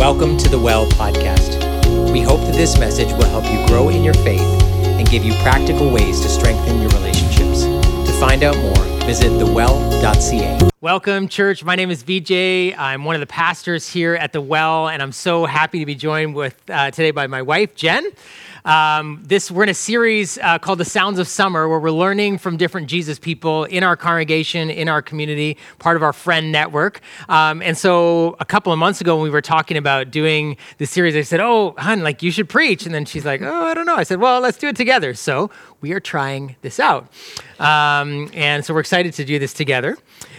welcome to the Well podcast. We hope that this message will help you grow in your faith and give you practical ways to strengthen your relationships. To find out more, visit thewell.ca. Welcome, church. My name is VJ. I'm one of the pastors here at the Well, and I'm so happy to be joined with uh, today by my wife, Jen. Um, this we're in a series uh, called "The Sounds of Summer," where we're learning from different Jesus people in our congregation, in our community, part of our friend network. Um, and so, a couple of months ago, when we were talking about doing the series, I said, "Oh, hun, like you should preach," and then she's like, "Oh, I don't know." I said, "Well, let's do it together." So we are trying this out, um, and so we're excited to do this together.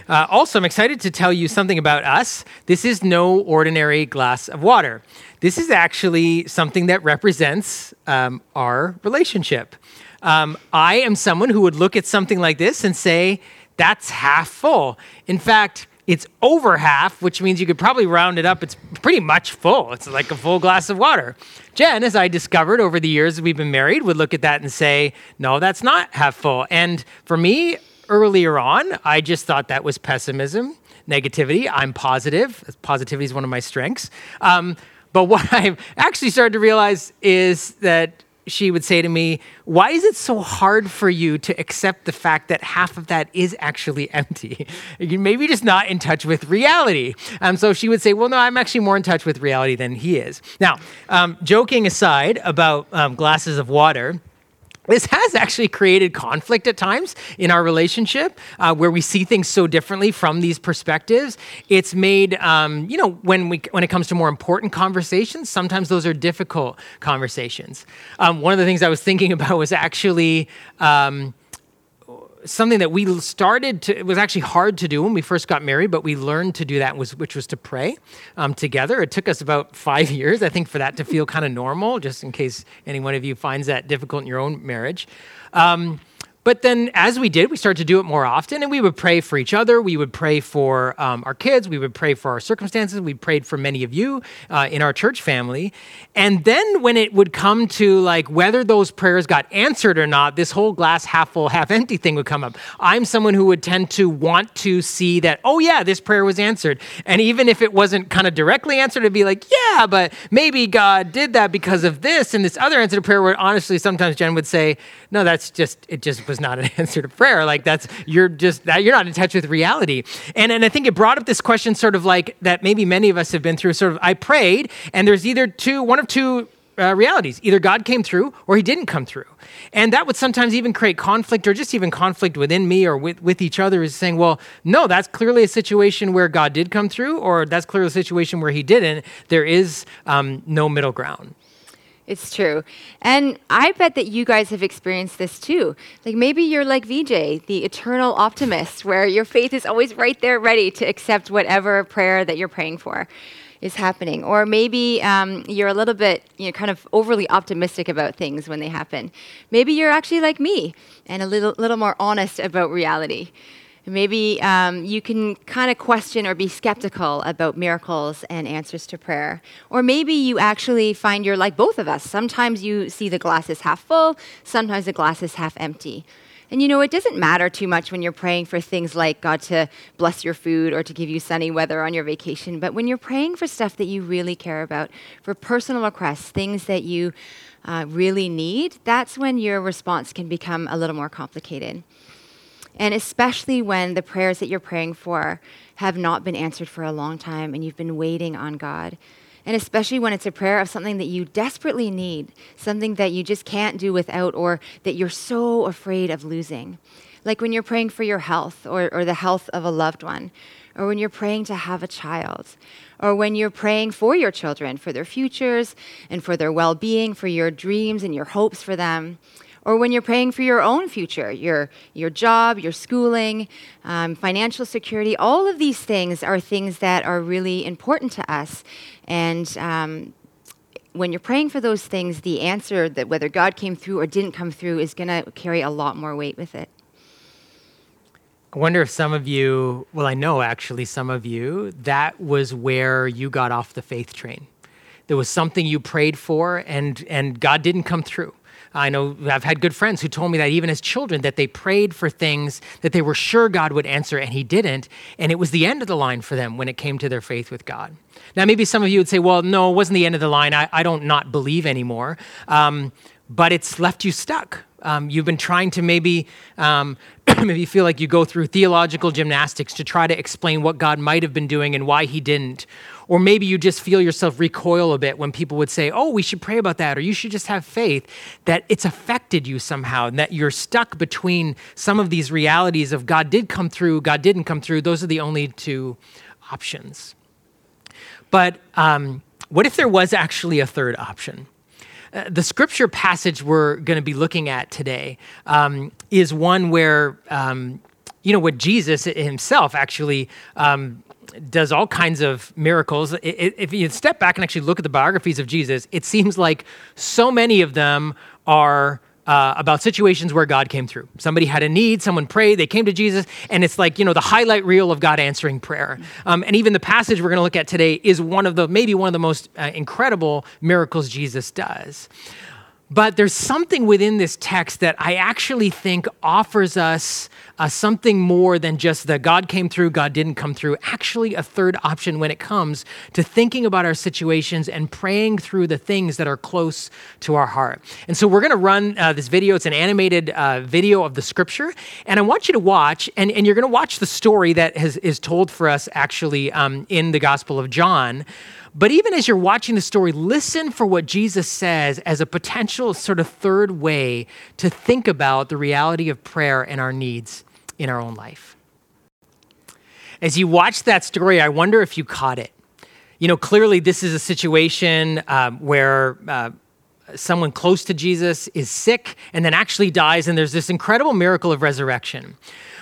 Uh, also, I'm excited to tell you something about us. This is no ordinary glass of water. This is actually something that represents um, our relationship. Um, I am someone who would look at something like this and say, that's half full. In fact, it's over half, which means you could probably round it up. It's pretty much full. It's like a full glass of water. Jen, as I discovered over the years we've been married, would look at that and say, no, that's not half full. And for me, earlier on, I just thought that was pessimism, negativity. I'm positive. Positivity is one of my strengths. Um, but what I've actually started to realize is that she would say to me, Why is it so hard for you to accept the fact that half of that is actually empty? You're maybe just not in touch with reality. Um, so she would say, Well, no, I'm actually more in touch with reality than he is. Now, um, joking aside about um, glasses of water, this has actually created conflict at times in our relationship uh, where we see things so differently from these perspectives. It's made um, you know when we when it comes to more important conversations sometimes those are difficult conversations. Um, one of the things i was thinking about was actually um, something that we started to it was actually hard to do when we first got married but we learned to do that was which was to pray um, together. It took us about five years i think for that to feel kind of normal just in case any one of you finds that difficult in your own marriage. Um, but then, as we did, we started to do it more often, and we would pray for each other. We would pray for um, our kids. We would pray for our circumstances. We prayed for many of you uh, in our church family. And then, when it would come to like whether those prayers got answered or not, this whole glass half full, half empty thing would come up. I'm someone who would tend to want to see that, oh, yeah, this prayer was answered. And even if it wasn't kind of directly answered, it'd be like, yeah, but maybe God did that because of this and this other answer to prayer, where honestly, sometimes Jen would say, no, that's just, it just was not an answer to prayer. Like that's you're just that you're not in touch with reality. And and I think it brought up this question, sort of like that maybe many of us have been through. Sort of, I prayed, and there's either two, one of two uh, realities. Either God came through or he didn't come through. And that would sometimes even create conflict or just even conflict within me or with, with each other is saying, well, no, that's clearly a situation where God did come through, or that's clearly a situation where he didn't. There is um, no middle ground. It's true. And I bet that you guys have experienced this too. Like maybe you're like VJ, the eternal optimist, where your faith is always right there ready to accept whatever prayer that you're praying for is happening. Or maybe um, you're a little bit, you know, kind of overly optimistic about things when they happen. Maybe you're actually like me and a little, little more honest about reality. Maybe um, you can kind of question or be skeptical about miracles and answers to prayer. Or maybe you actually find you're like both of us. Sometimes you see the glass is half full, sometimes the glass is half empty. And you know, it doesn't matter too much when you're praying for things like God to bless your food or to give you sunny weather on your vacation. But when you're praying for stuff that you really care about, for personal requests, things that you uh, really need, that's when your response can become a little more complicated. And especially when the prayers that you're praying for have not been answered for a long time and you've been waiting on God. And especially when it's a prayer of something that you desperately need, something that you just can't do without, or that you're so afraid of losing. Like when you're praying for your health or, or the health of a loved one, or when you're praying to have a child, or when you're praying for your children, for their futures and for their well being, for your dreams and your hopes for them or when you're praying for your own future, your, your job, your schooling, um, financial security, all of these things are things that are really important to us. And um, when you're praying for those things, the answer that whether God came through or didn't come through is going to carry a lot more weight with it. I wonder if some of you, well, I know actually some of you, that was where you got off the faith train. There was something you prayed for, and, and God didn't come through I know I've had good friends who told me that even as children, that they prayed for things that they were sure God would answer and He didn't. And it was the end of the line for them when it came to their faith with God. Now, maybe some of you would say, well, no, it wasn't the end of the line. I, I don't not believe anymore. Um, but it's left you stuck. Um, you've been trying to maybe um, maybe feel like you go through theological gymnastics to try to explain what God might have been doing and why He didn't. Or maybe you just feel yourself recoil a bit when people would say, "Oh, we should pray about that," or "You should just have faith." That it's affected you somehow, and that you're stuck between some of these realities of God did come through, God didn't come through. Those are the only two options. But um, what if there was actually a third option? Uh, the scripture passage we're going to be looking at today um, is one where, um, you know, what Jesus himself actually um, does all kinds of miracles. If you step back and actually look at the biographies of Jesus, it seems like so many of them are uh, about situations where God came through. Somebody had a need, someone prayed, they came to Jesus, and it's like, you know, the highlight reel of God answering prayer. Um, and even the passage we're going to look at today is one of the, maybe one of the most uh, incredible miracles Jesus does. But there's something within this text that I actually think offers us uh, something more than just the God came through, God didn't come through. Actually, a third option when it comes to thinking about our situations and praying through the things that are close to our heart. And so we're going to run uh, this video. It's an animated uh, video of the scripture. And I want you to watch, and, and you're going to watch the story that has, is told for us actually um, in the Gospel of John. But even as you're watching the story, listen for what Jesus says as a potential sort of third way to think about the reality of prayer and our needs in our own life. As you watch that story, I wonder if you caught it. You know, clearly, this is a situation um, where uh, someone close to Jesus is sick and then actually dies, and there's this incredible miracle of resurrection.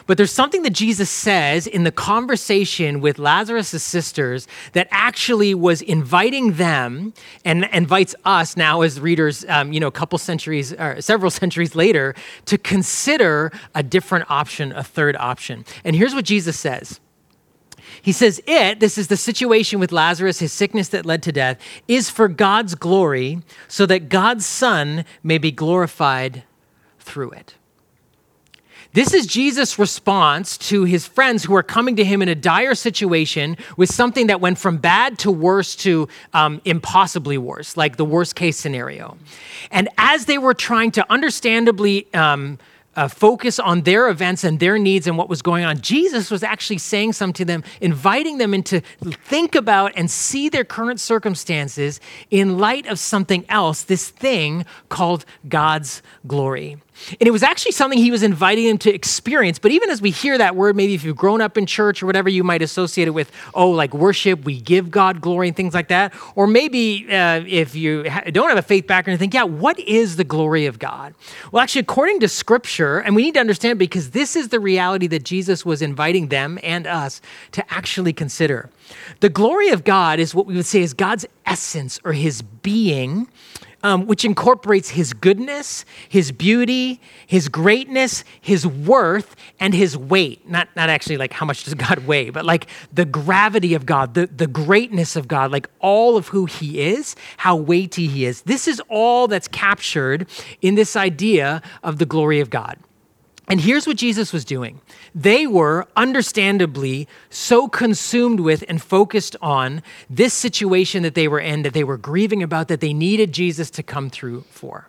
But there's something that Jesus says in the conversation with Lazarus' sisters that actually was inviting them and invites us now as readers, um, you know, a couple centuries or several centuries later to consider a different option, a third option. And here's what Jesus says. He says, It, this is the situation with Lazarus, his sickness that led to death, is for God's glory, so that God's Son may be glorified through it. This is Jesus' response to his friends who are coming to him in a dire situation with something that went from bad to worse to um, impossibly worse, like the worst case scenario. And as they were trying to understandably um, uh, focus on their events and their needs and what was going on. Jesus was actually saying something to them, inviting them into think about and see their current circumstances in light of something else, this thing called God's glory. And it was actually something he was inviting them to experience. But even as we hear that word, maybe if you've grown up in church or whatever, you might associate it with, oh, like worship, we give God glory and things like that. Or maybe uh, if you don't have a faith background, you think, yeah, what is the glory of God? Well, actually, according to scripture, and we need to understand because this is the reality that Jesus was inviting them and us to actually consider. The glory of God is what we would say is God's essence or his being um, which incorporates his goodness, his beauty, his greatness, his worth, and his weight. Not, not actually like how much does God weigh, but like the gravity of God, the, the greatness of God, like all of who he is, how weighty he is. This is all that's captured in this idea of the glory of God. And here's what Jesus was doing. They were understandably so consumed with and focused on this situation that they were in, that they were grieving about, that they needed Jesus to come through for.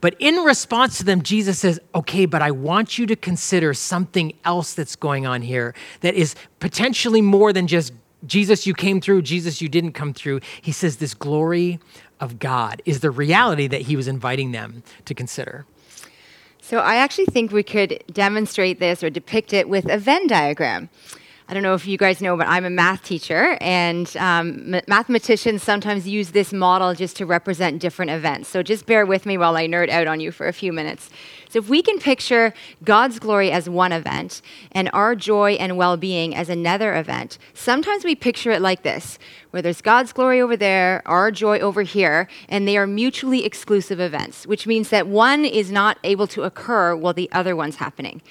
But in response to them, Jesus says, Okay, but I want you to consider something else that's going on here that is potentially more than just Jesus, you came through, Jesus, you didn't come through. He says, This glory of God is the reality that he was inviting them to consider. So I actually think we could demonstrate this or depict it with a Venn diagram. I don't know if you guys know, but I'm a math teacher, and um, mathematicians sometimes use this model just to represent different events. So just bear with me while I nerd out on you for a few minutes. So if we can picture God's glory as one event and our joy and well being as another event, sometimes we picture it like this where there's God's glory over there, our joy over here, and they are mutually exclusive events, which means that one is not able to occur while the other one's happening.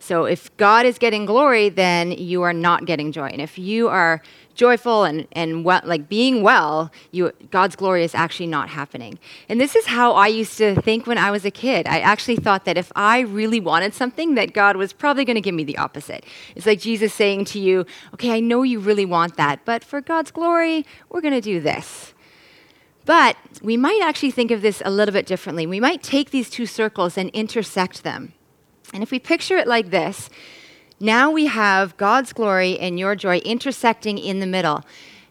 So if God is getting glory, then you are not getting joy. And if you are joyful and, and well, like being well, you, God's glory is actually not happening. And this is how I used to think when I was a kid. I actually thought that if I really wanted something, that God was probably going to give me the opposite. It's like Jesus saying to you, okay, I know you really want that, but for God's glory, we're going to do this. But we might actually think of this a little bit differently. We might take these two circles and intersect them. And if we picture it like this, now we have God's glory and your joy intersecting in the middle.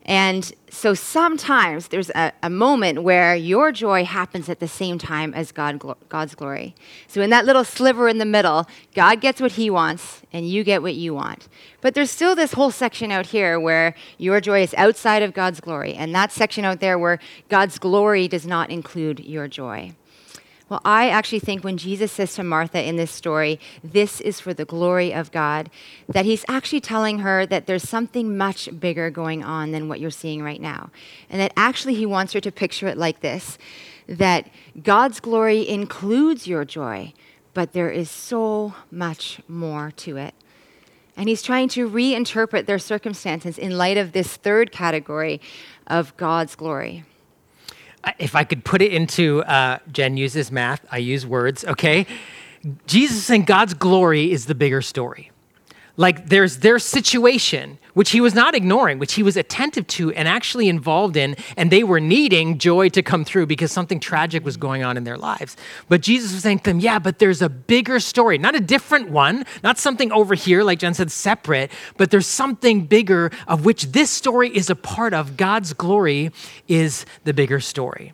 And so sometimes there's a, a, moment where your joy happens at the same time as God, God's glory. So in that little sliver in the middle, God gets what he wants and you get what you want. But there's still this whole section out here where your joy is outside of God's glory, and that section out there where God's glory does not include your joy. Well, I actually think when Jesus says to Martha in this story, this is for the glory of God, that he's actually telling her that there's something much bigger going on than what you're seeing right now. And that actually he wants her to picture it like this that God's glory includes your joy, but there is so much more to it. And he's trying to reinterpret their circumstances in light of this third category of God's glory if I could put it into uh, Jen uses math, I use words, okay? Jesus and God's glory is the bigger story. Like there's their situation, which he was not ignoring, which he was attentive to and actually involved in, and they were needing joy to come through because something tragic was going on in their lives. But Jesus was saying to them, Yeah, but there's a bigger story, not a different one, not something over here, like Jen said, separate, but there's something bigger of which this story is a part of. God's glory is the bigger story.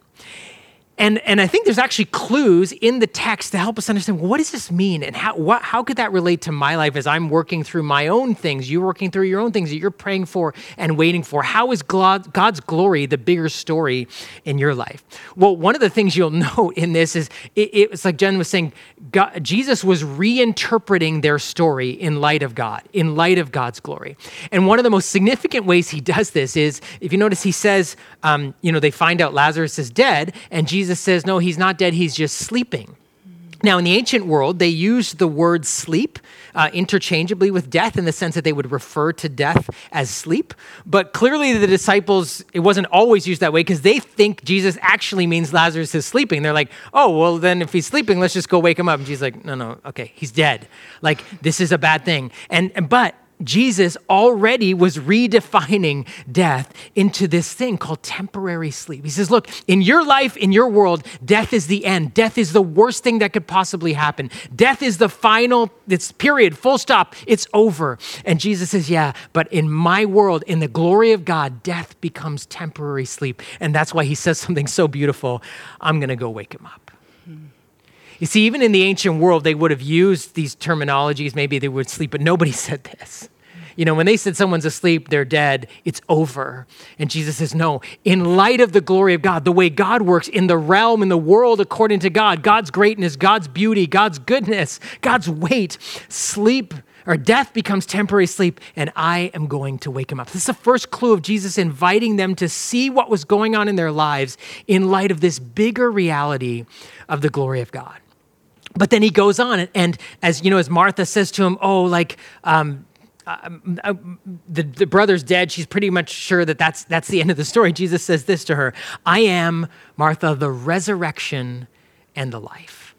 And, and I think there's actually clues in the text to help us understand well, what does this mean and how, what, how could that relate to my life as I'm working through my own things, you're working through your own things that you're praying for and waiting for. How is God's glory the bigger story in your life? Well, one of the things you'll note in this is it, it's like Jen was saying, God, Jesus was reinterpreting their story in light of God, in light of God's glory. And one of the most significant ways he does this is if you notice, he says, um, you know, they find out Lazarus is dead, and Jesus Jesus says, no, he's not dead, he's just sleeping. Now, in the ancient world, they used the word sleep uh, interchangeably with death in the sense that they would refer to death as sleep. But clearly, the disciples, it wasn't always used that way because they think Jesus actually means Lazarus is sleeping. They're like, oh, well, then if he's sleeping, let's just go wake him up. And Jesus like, no, no, okay, he's dead. Like, this is a bad thing. And, but Jesus already was redefining death into this thing called temporary sleep. He says, Look, in your life, in your world, death is the end. Death is the worst thing that could possibly happen. Death is the final, it's period, full stop, it's over. And Jesus says, Yeah, but in my world, in the glory of God, death becomes temporary sleep. And that's why he says something so beautiful I'm going to go wake him up. You see, even in the ancient world, they would have used these terminologies. Maybe they would sleep, but nobody said this. You know, when they said someone's asleep, they're dead, it's over. And Jesus says, no, in light of the glory of God, the way God works in the realm, in the world according to God, God's greatness, God's beauty, God's goodness, God's weight, sleep or death becomes temporary sleep, and I am going to wake him up. This is the first clue of Jesus inviting them to see what was going on in their lives in light of this bigger reality of the glory of God. But then he goes on, and, as you know, as Martha says to him, "Oh, like um, uh, uh, the, the brother's dead. She's pretty much sure that that's, that's the end of the story. Jesus says this to her I am, Martha, the resurrection and the life.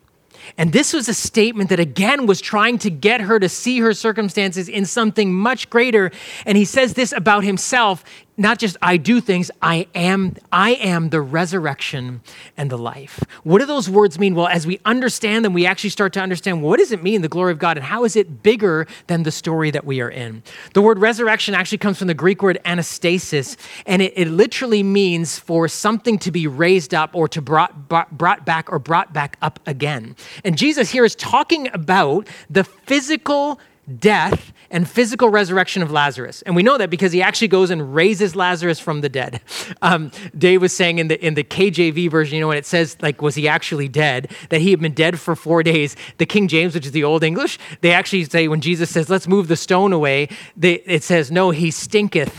And this was a statement that again was trying to get her to see her circumstances in something much greater. And he says this about himself not just I do things, I am I am the resurrection and the life. What do those words mean? Well, as we understand them, we actually start to understand what does it mean the glory of God and how is it bigger than the story that we are in? The word resurrection actually comes from the Greek word anastasis, and it, it literally means for something to be raised up or to brought, brought back or brought back up again. And Jesus here is talking about the physical death and physical resurrection of Lazarus. And we know that because he actually goes and raises Lazarus from the dead. Um, Dave was saying in the, in the KJV version, you know, when it says, like, was he actually dead, that he had been dead for four days. The King James, which is the Old English, they actually say, when Jesus says, let's move the stone away, they, it says, no, he stinketh,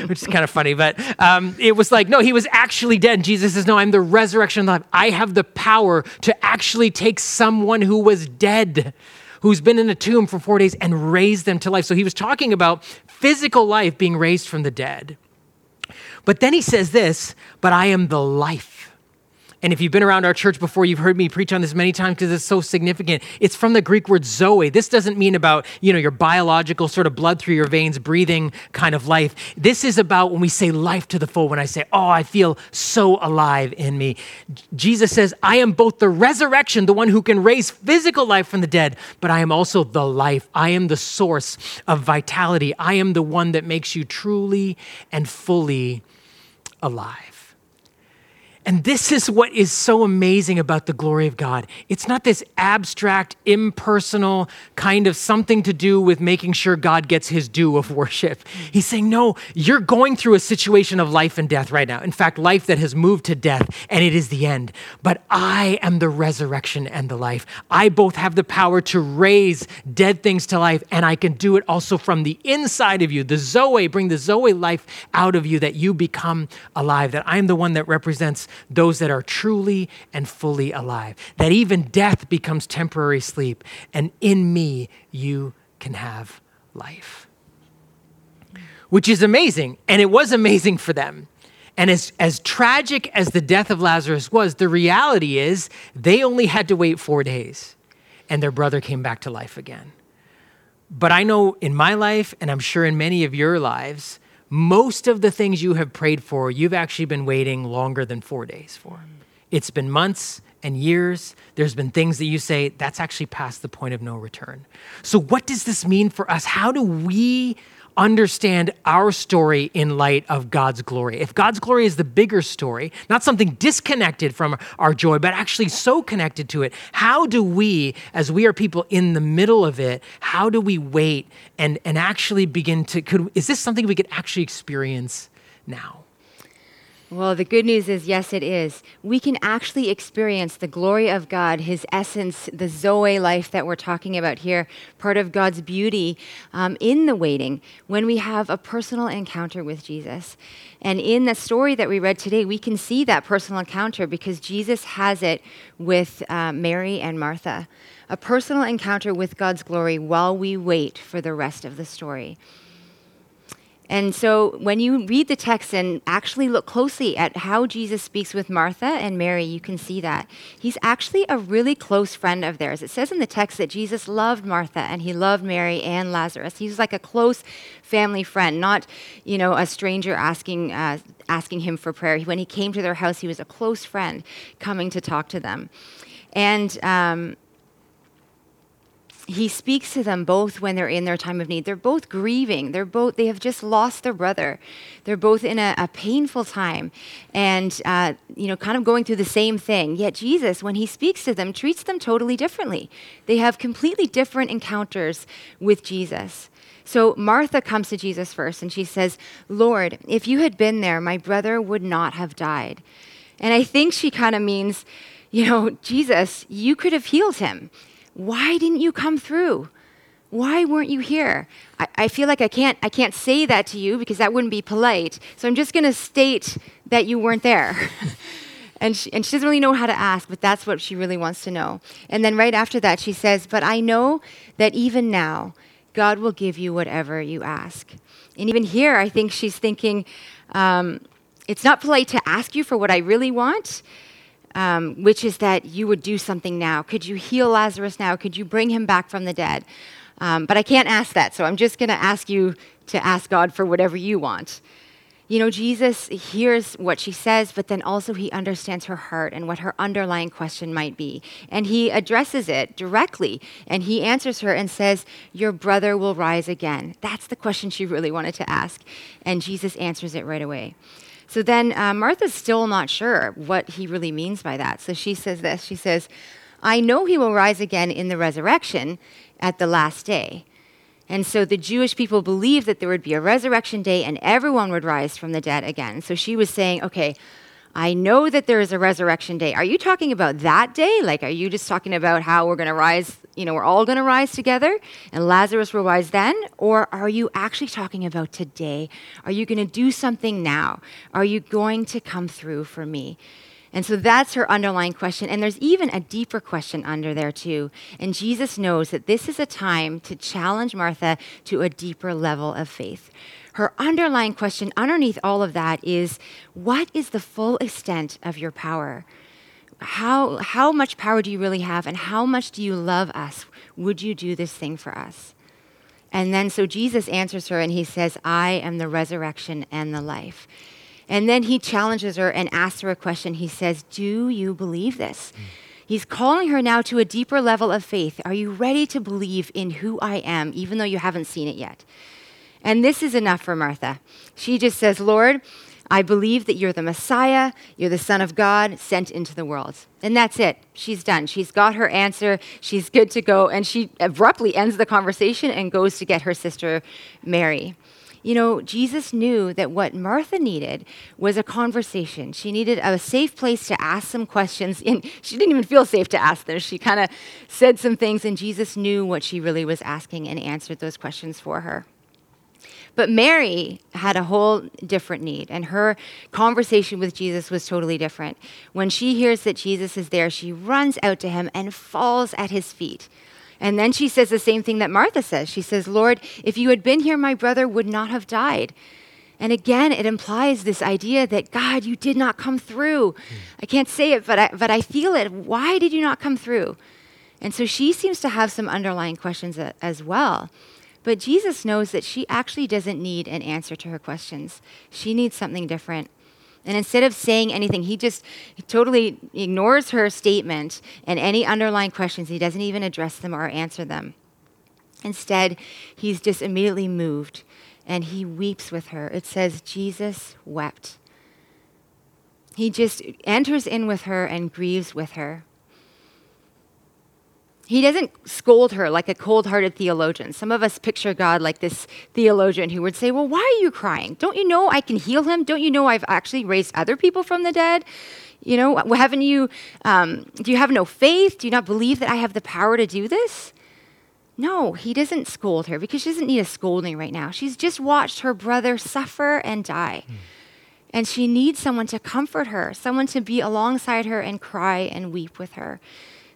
which is kind of funny. But um, it was like, no, he was actually dead. Jesus says, no, I'm the resurrection of life. I have the power to actually take someone who was dead who's been in a tomb for four days and raised them to life. So he was talking about physical life being raised from the dead. But then he says this, but I am the life. And if you've been around our church before, you've heard me preach on this many times because it's so significant. It's from the Greek word zoe. This doesn't mean about, you know, your biological sort of blood through your veins, breathing kind of life. This is about when we say life to the full, when I say, oh, I feel so alive in me. Jesus says, I am both the resurrection, the one who can raise physical life from the dead, but I am also the life. I am the source of vitality. I am the one that makes you truly and fully alive. And this is what is so amazing about the glory of God. It's not this abstract, impersonal kind of something to do with making sure God gets his due of worship. He's saying, no, you're going through a situation of life and death right now. In fact, life that has moved to death, and it is the end. But I am the resurrection and the life. I both have the power to raise dead things to life, and I can do it also from the inside of you. The Zoe, bring the Zoe life out of you that you become alive, that I am the one that represents those that are truly and fully alive. That even death becomes temporary sleep, and in me you can have life. Which is amazing, and it was amazing for them. And as, as tragic as the death of Lazarus was, the reality is they only had to wait four days, and their brother came back to life again. But I know in my life, and I'm sure in many of your lives, most of the things you have prayed for, you've actually been waiting longer than four days for. It's been months and years. There's been things that you say, that's actually past the point of no return. So, what does this mean for us? How do we understand our story in light of God's glory. If God's glory is the bigger story, not something disconnected from our joy, but actually so connected to it, how do we, as we are people in the middle of it, how do we wait and, and actually begin to, could, is this something we could actually experience now? Well, the good news is, yes, it is. We can actually experience the glory of God, His essence, the Zoe life that we're talking about here, part of God's beauty um, in the waiting when we have a personal encounter with Jesus. And in the story that we read today, we can see that personal encounter because Jesus has it with uh, Mary and Martha. A personal encounter with God's glory while we wait for the rest of the story. And so when you read the text and actually look closely at how Jesus speaks with Martha and Mary, you can see that. He's actually a really close friend of theirs. It says in the text that Jesus loved Martha and he loved Mary and Lazarus. He was like a close family friend, not, you know, a stranger asking, uh, asking him for prayer. When he came to their house, he was a close friend coming to talk to them. And um, he speaks to them both when they're in their time of need. They're both grieving. They're both they have just lost their brother. They're both in a, a painful time, and uh, you know, kind of going through the same thing. Yet Jesus, when he speaks to them, treats them totally differently. They have completely different encounters with Jesus. So Martha comes to Jesus first, and she says, "Lord, if you had been there, my brother would not have died." And I think she kind of means, you know, Jesus, you could have healed him. Why didn't you come through? Why weren't you here? I, I feel like I can't, I can't say that to you because that wouldn't be polite. So I'm just going to state that you weren't there. and, she, and she doesn't really know how to ask, but that's what she really wants to know. And then right after that, she says, But I know that even now, God will give you whatever you ask. And even here, I think she's thinking, um, it's not polite to ask you for what I really want um, which is that you would do something now. Could you heal Lazarus now? Could you bring him back from the dead? Um, but I can't ask that, so I'm just going to ask you to ask God for whatever you want. You know, Jesus hears what she says, but then also he understands her heart and what her underlying question might be. And he addresses it directly. And he answers her and says, Your brother will rise again. That's the question she really wanted to ask. And Jesus answers it right away. So then uh, Martha's still not sure what he really means by that. So she says this She says, I know he will rise again in the resurrection at the last day. And so the Jewish people believed that there would be a resurrection day and everyone would rise from the dead again. So she was saying, okay, I know that there is a resurrection day. Are you talking about that day? Like, are you just talking about how we're going to rise, you know, we're all going to rise together and Lazarus will rise then? Or are you actually talking about today? Are you going to do something now? Are you going to come through for me? And so that's her underlying question. And there's even a deeper question under there, too. And Jesus knows that this is a time to challenge Martha to a deeper level of faith. Her underlying question underneath all of that is what is the full extent of your power? How, how much power do you really have, and how much do you love us? Would you do this thing for us? And then so Jesus answers her and he says, I am the resurrection and the life. And then he challenges her and asks her a question. He says, Do you believe this? Mm. He's calling her now to a deeper level of faith. Are you ready to believe in who I am, even though you haven't seen it yet? And this is enough for Martha. She just says, Lord, I believe that you're the Messiah, you're the Son of God sent into the world. And that's it. She's done. She's got her answer. She's good to go. And she abruptly ends the conversation and goes to get her sister Mary. You know, Jesus knew that what Martha needed was a conversation. She needed a safe place to ask some questions. And she didn't even feel safe to ask them. She kind of said some things, and Jesus knew what she really was asking and answered those questions for her. But Mary had a whole different need, and her conversation with Jesus was totally different. When she hears that Jesus is there, she runs out to him and falls at his feet. And then she says the same thing that Martha says. She says, Lord, if you had been here, my brother would not have died. And again, it implies this idea that God, you did not come through. I can't say it, but I, but I feel it. Why did you not come through? And so she seems to have some underlying questions as well. But Jesus knows that she actually doesn't need an answer to her questions. She needs something different. And instead of saying anything, he just totally ignores her statement and any underlying questions. He doesn't even address them or answer them. Instead, he's just immediately moved and he weeps with her. It says, Jesus wept. He just enters in with her and grieves with her. He doesn't scold her like a cold hearted theologian. Some of us picture God like this theologian who would say, Well, why are you crying? Don't you know I can heal him? Don't you know I've actually raised other people from the dead? You know, haven't you, um, do you have no faith? Do you not believe that I have the power to do this? No, he doesn't scold her because she doesn't need a scolding right now. She's just watched her brother suffer and die. Mm. And she needs someone to comfort her, someone to be alongside her and cry and weep with her.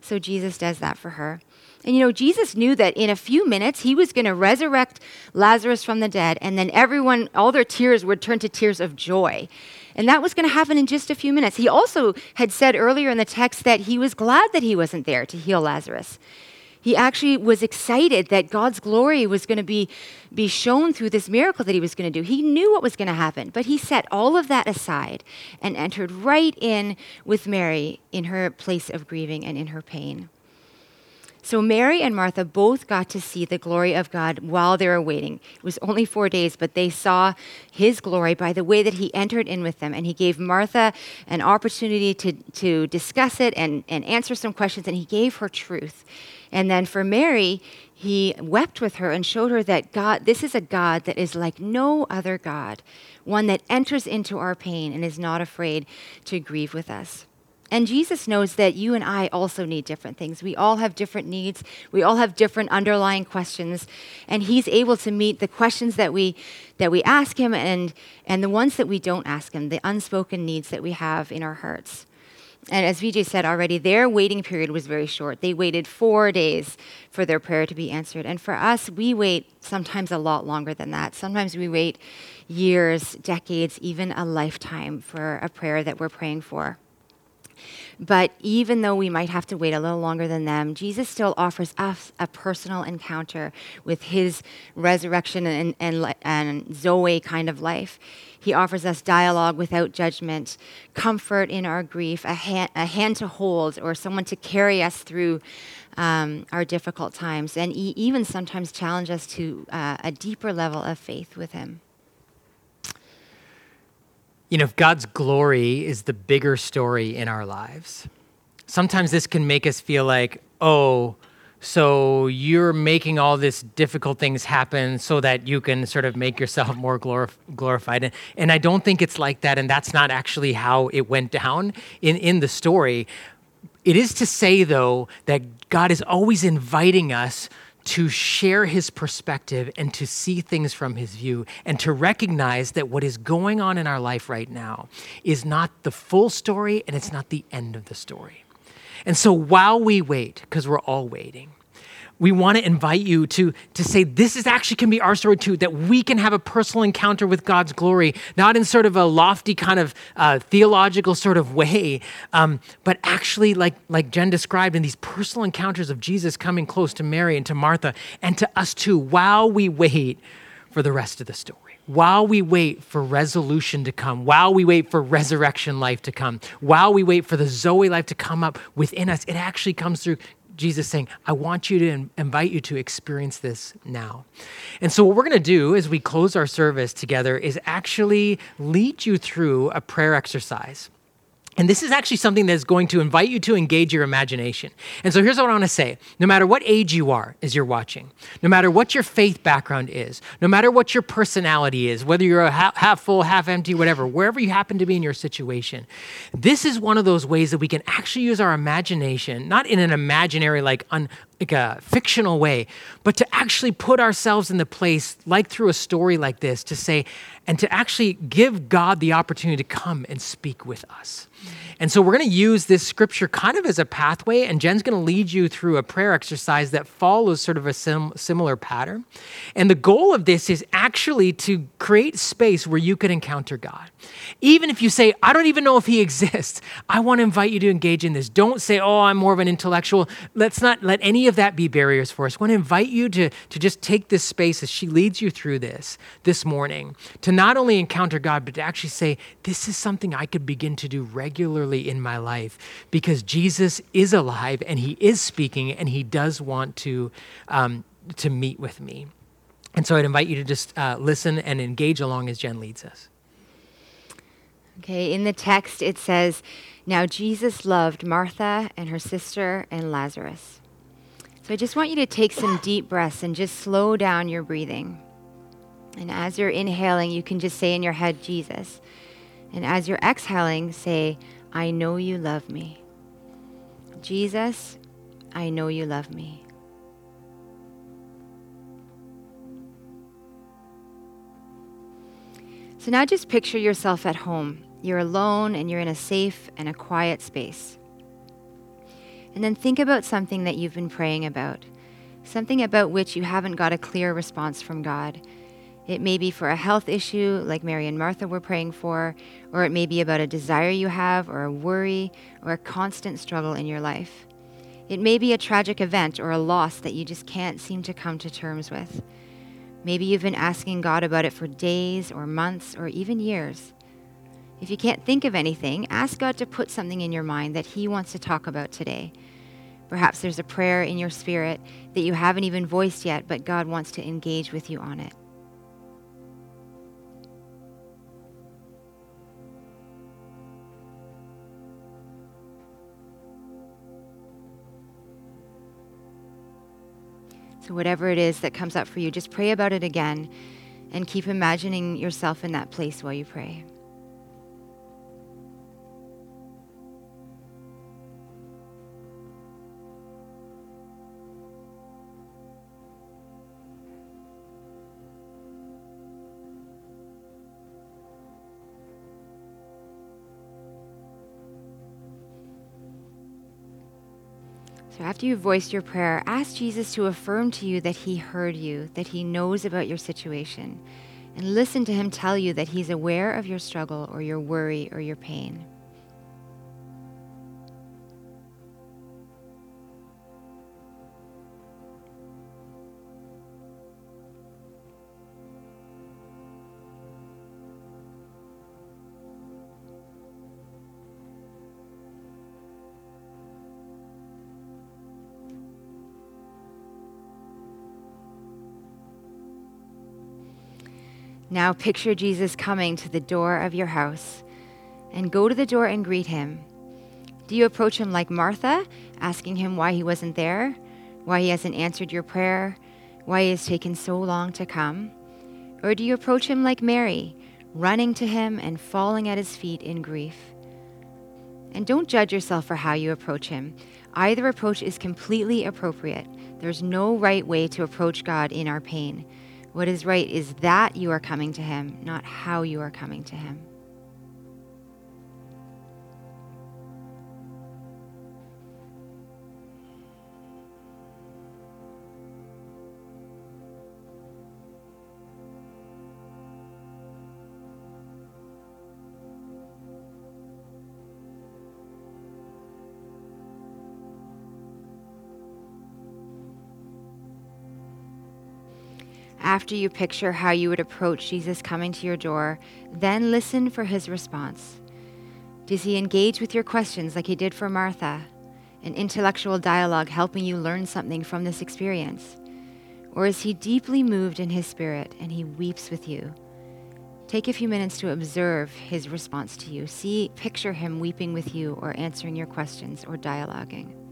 So Jesus does that for her. And you know, Jesus knew that in a few minutes he was going to resurrect Lazarus from the dead, and then everyone, all their tears would turn to tears of joy. And that was going to happen in just a few minutes. He also had said earlier in the text that he was glad that he wasn't there to heal Lazarus he actually was excited that God's glory was going to be, be shown through this miracle that he was going to do. He knew what was going to happen, but he set all of that aside and entered right in with Mary in her place of grieving and in her pain. So Mary and Martha both got to see the glory of God while they were waiting. It was only four days, but they saw his glory by the way that he entered in with them. And he gave Martha an opportunity to, to discuss it and, and answer some questions, and he gave her truth. And then for Mary, he wept with her and showed her that God, this is a God that is like no other God, one that enters into our pain and is not afraid to grieve with us. And Jesus knows that you and I also need different things. We all have different needs. We all have different underlying questions. And he's able to meet the questions that we that we ask him and and the ones that we don't ask him, the unspoken needs that we have in our hearts. And as Vijay said already, their waiting period was very short. They waited four days for their prayer to be answered. And for us, we wait sometimes a lot longer than that. Sometimes we wait years, decades, even a lifetime for a prayer that we're praying for. But even though we might have to wait a little longer than them, Jesus still offers us a personal encounter with his resurrection and, and, and Zoe kind of life. He offers us dialogue without judgment, comfort in our grief, a hand, a hand to hold, or someone to carry us through um, our difficult times, and he even sometimes challenge us to uh, a deeper level of faith with him you know, if God's glory is the bigger story in our lives, sometimes this can make us feel like, oh, so you're making all these difficult things happen so that you can sort of make yourself more glorif- glorified. And, and I don't think it's like that. And that's not actually how it went down in, in the story. It is to say, though, that God is always inviting us to share his perspective and to see things from his view and to recognize that what is going on in our life right now is not the full story and it's not the end of the story. And so while we wait, because we're all waiting, we want to invite you to, to say this is actually can be our story too that we can have a personal encounter with god's glory not in sort of a lofty kind of uh, theological sort of way um, but actually like like jen described in these personal encounters of jesus coming close to mary and to martha and to us too while we wait for the rest of the story while we wait for resolution to come, while we wait for resurrection life to come, while we wait for the Zoe life to come up within us, it actually comes through Jesus saying, I want you to invite you to experience this now. And so, what we're going to do as we close our service together is actually lead you through a prayer exercise. And this is actually something that's going to invite you to engage your imagination. And so here's what I want to say no matter what age you are as you're watching, no matter what your faith background is, no matter what your personality is, whether you're a half full, half empty, whatever, wherever you happen to be in your situation, this is one of those ways that we can actually use our imagination, not in an imaginary, like un, like a fictional way, but to actually put ourselves in the place, like through a story like this, to say, and to actually give God the opportunity to come and speak with us. And so we're going to use this scripture kind of as a pathway, and Jen's going to lead you through a prayer exercise that follows sort of a sim- similar pattern. And the goal of this is actually to create space where you can encounter God. Even if you say, I don't even know if he exists, I want to invite you to engage in this. Don't say, oh, I'm more of an intellectual. Let's not let any of that be barriers for us. I want to invite you to, to just take this space as she leads you through this this morning, to not only encounter God, but to actually say, this is something I could begin to do regularly in my life because Jesus is alive and he is speaking and he does want to, um, to meet with me. And so I'd invite you to just uh, listen and engage along as Jen leads us. Okay, in the text it says, Now Jesus loved Martha and her sister and Lazarus. So I just want you to take some deep breaths and just slow down your breathing. And as you're inhaling, you can just say in your head, Jesus. And as you're exhaling, say, I know you love me. Jesus, I know you love me. So now just picture yourself at home. You're alone and you're in a safe and a quiet space. And then think about something that you've been praying about, something about which you haven't got a clear response from God. It may be for a health issue, like Mary and Martha were praying for, or it may be about a desire you have, or a worry, or a constant struggle in your life. It may be a tragic event or a loss that you just can't seem to come to terms with. Maybe you've been asking God about it for days or months or even years. If you can't think of anything, ask God to put something in your mind that He wants to talk about today. Perhaps there's a prayer in your spirit that you haven't even voiced yet, but God wants to engage with you on it. So, whatever it is that comes up for you, just pray about it again and keep imagining yourself in that place while you pray. So, after you've voiced your prayer, ask Jesus to affirm to you that He heard you, that He knows about your situation, and listen to Him tell you that He's aware of your struggle or your worry or your pain. Now picture Jesus coming to the door of your house and go to the door and greet him. Do you approach him like Martha, asking him why he wasn't there, why he hasn't answered your prayer, why he has taken so long to come? Or do you approach him like Mary, running to him and falling at his feet in grief? And don't judge yourself for how you approach Him. Either approach is completely appropriate. There's no right way to approach God in our pain. What is right is that you are coming to Him, not how you are coming to Him. After you picture how you would approach Jesus coming to your door, then listen for his response. Does he engage with your questions like he did for Martha? An intellectual dialogue helping you learn something from this experience? Or is he deeply moved in his spirit and he weeps with you? Take a few minutes to observe his response to you. See, picture him weeping with you or answering your questions or dialoguing.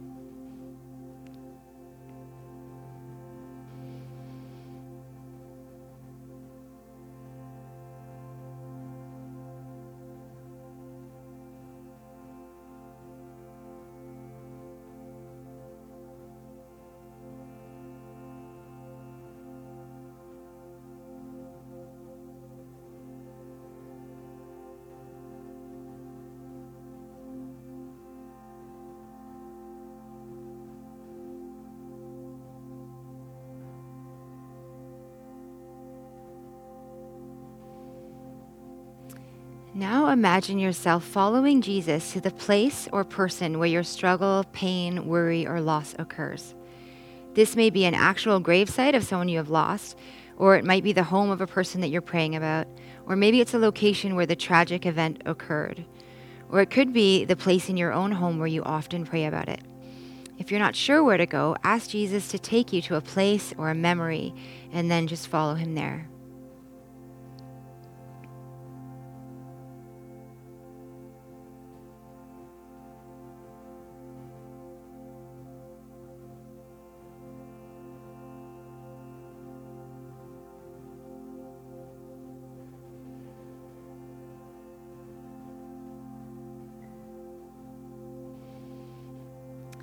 Now imagine yourself following Jesus to the place or person where your struggle, pain, worry, or loss occurs. This may be an actual gravesite of someone you have lost, or it might be the home of a person that you're praying about, or maybe it's a location where the tragic event occurred, or it could be the place in your own home where you often pray about it. If you're not sure where to go, ask Jesus to take you to a place or a memory, and then just follow him there.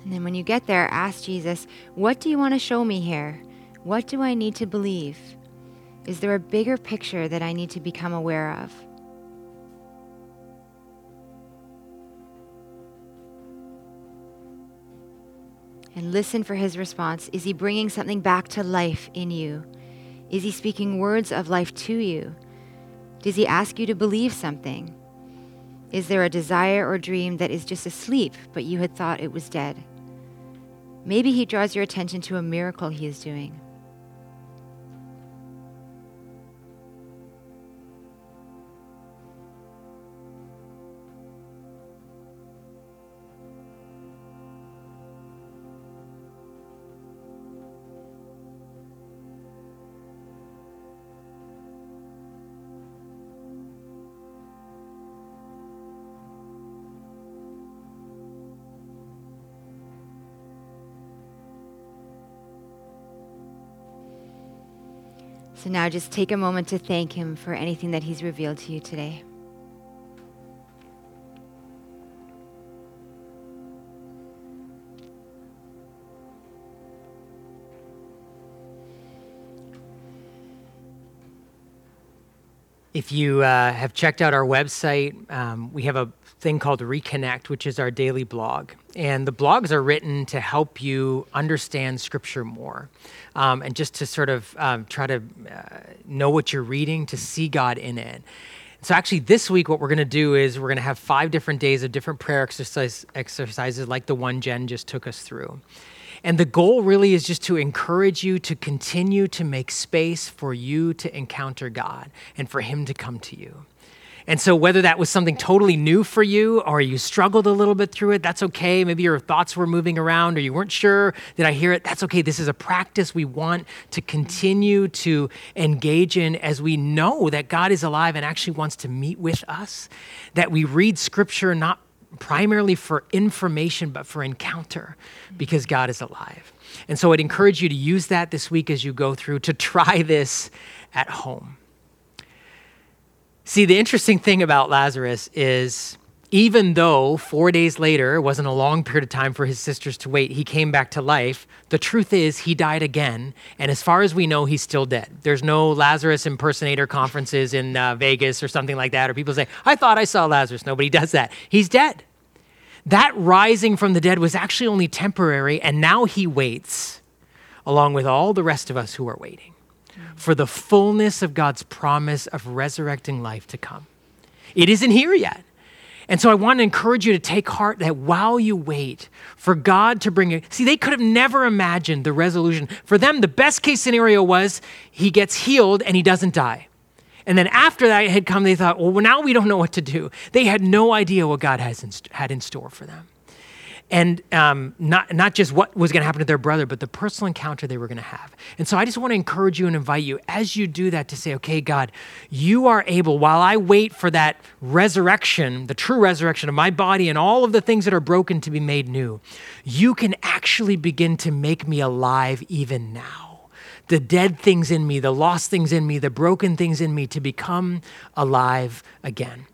And then when you get there, ask Jesus, What do you want to show me here? What do I need to believe? Is there a bigger picture that I need to become aware of? And listen for his response. Is he bringing something back to life in you? Is he speaking words of life to you? Does he ask you to believe something? Is there a desire or dream that is just asleep, but you had thought it was dead? Maybe he draws your attention to a miracle he is doing. Now just take a moment to thank Him for anything that He's revealed to you today. If you uh, have checked out our website, um, we have a thing called Reconnect, which is our daily blog. And the blogs are written to help you understand Scripture more um, and just to sort of um, try to uh, know what you're reading, to see God in it. So, actually, this week, what we're going to do is we're going to have five different days of different prayer exercise, exercises like the one Jen just took us through. And the goal really is just to encourage you to continue to make space for you to encounter God and for Him to come to you. And so, whether that was something totally new for you or you struggled a little bit through it, that's okay. Maybe your thoughts were moving around or you weren't sure, did I hear it? That's okay. This is a practice we want to continue to engage in as we know that God is alive and actually wants to meet with us, that we read scripture not primarily for information, but for encounter because God is alive. And so I'd encourage you to use that this week as you go through to try this at home. See, the interesting thing about Lazarus is even though four days later wasn't a long period of time for his sisters to wait, he came back to life. The truth is, he died again. And as far as we know, he's still dead. There's no Lazarus impersonator conferences in uh, Vegas or something like that, or people say, I thought I saw Lazarus. Nobody does that. He's dead. That rising from the dead was actually only temporary, and now he waits, along with all the rest of us who are waiting, for the fullness of God's promise of resurrecting life to come. It isn't here yet. And so I want to encourage you to take heart that while you wait for God to bring you, see, they could have never imagined the resolution. For them, the best case scenario was he gets healed and he doesn't die. And then after that had come, they thought, well, now we don't know what to do. They had no idea what God has in, had in store for them and um, not, not just what was going to happen to their brother, but the personal encounter they were going to have. And so I just want to encourage you and invite you as you do that to say, okay, God, you are able, while I wait for that resurrection, the true resurrection of my body and all of the things that are broken to be made new, you can actually begin to make me alive even now the dead things in me, the lost things in me, the broken things in me to become alive again.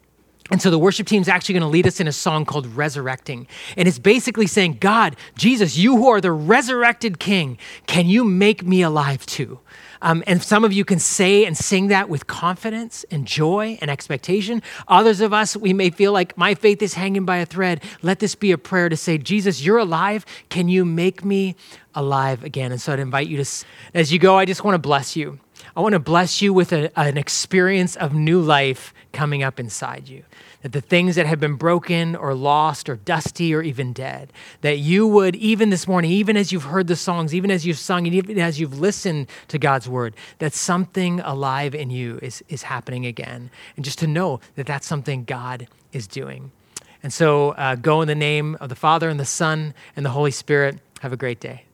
And so the worship team is actually going to lead us in a song called Resurrecting. And it's basically saying, God, Jesus, you who are the resurrected King, can you make me alive too? Um, and some of you can say and sing that with confidence and joy and expectation. Others of us, we may feel like my faith is hanging by a thread. Let this be a prayer to say, Jesus, you're alive. Can you make me alive again? And so I'd invite you to, as you go, I just want to bless you. I want to bless you with a, an experience of new life coming up inside you. That the things that have been broken or lost or dusty or even dead, that you would, even this morning, even as you've heard the songs, even as you've sung, and even as you've listened to God's word, that something alive in you is, is happening again. And just to know that that's something God is doing. And so uh, go in the name of the Father and the Son and the Holy Spirit. Have a great day.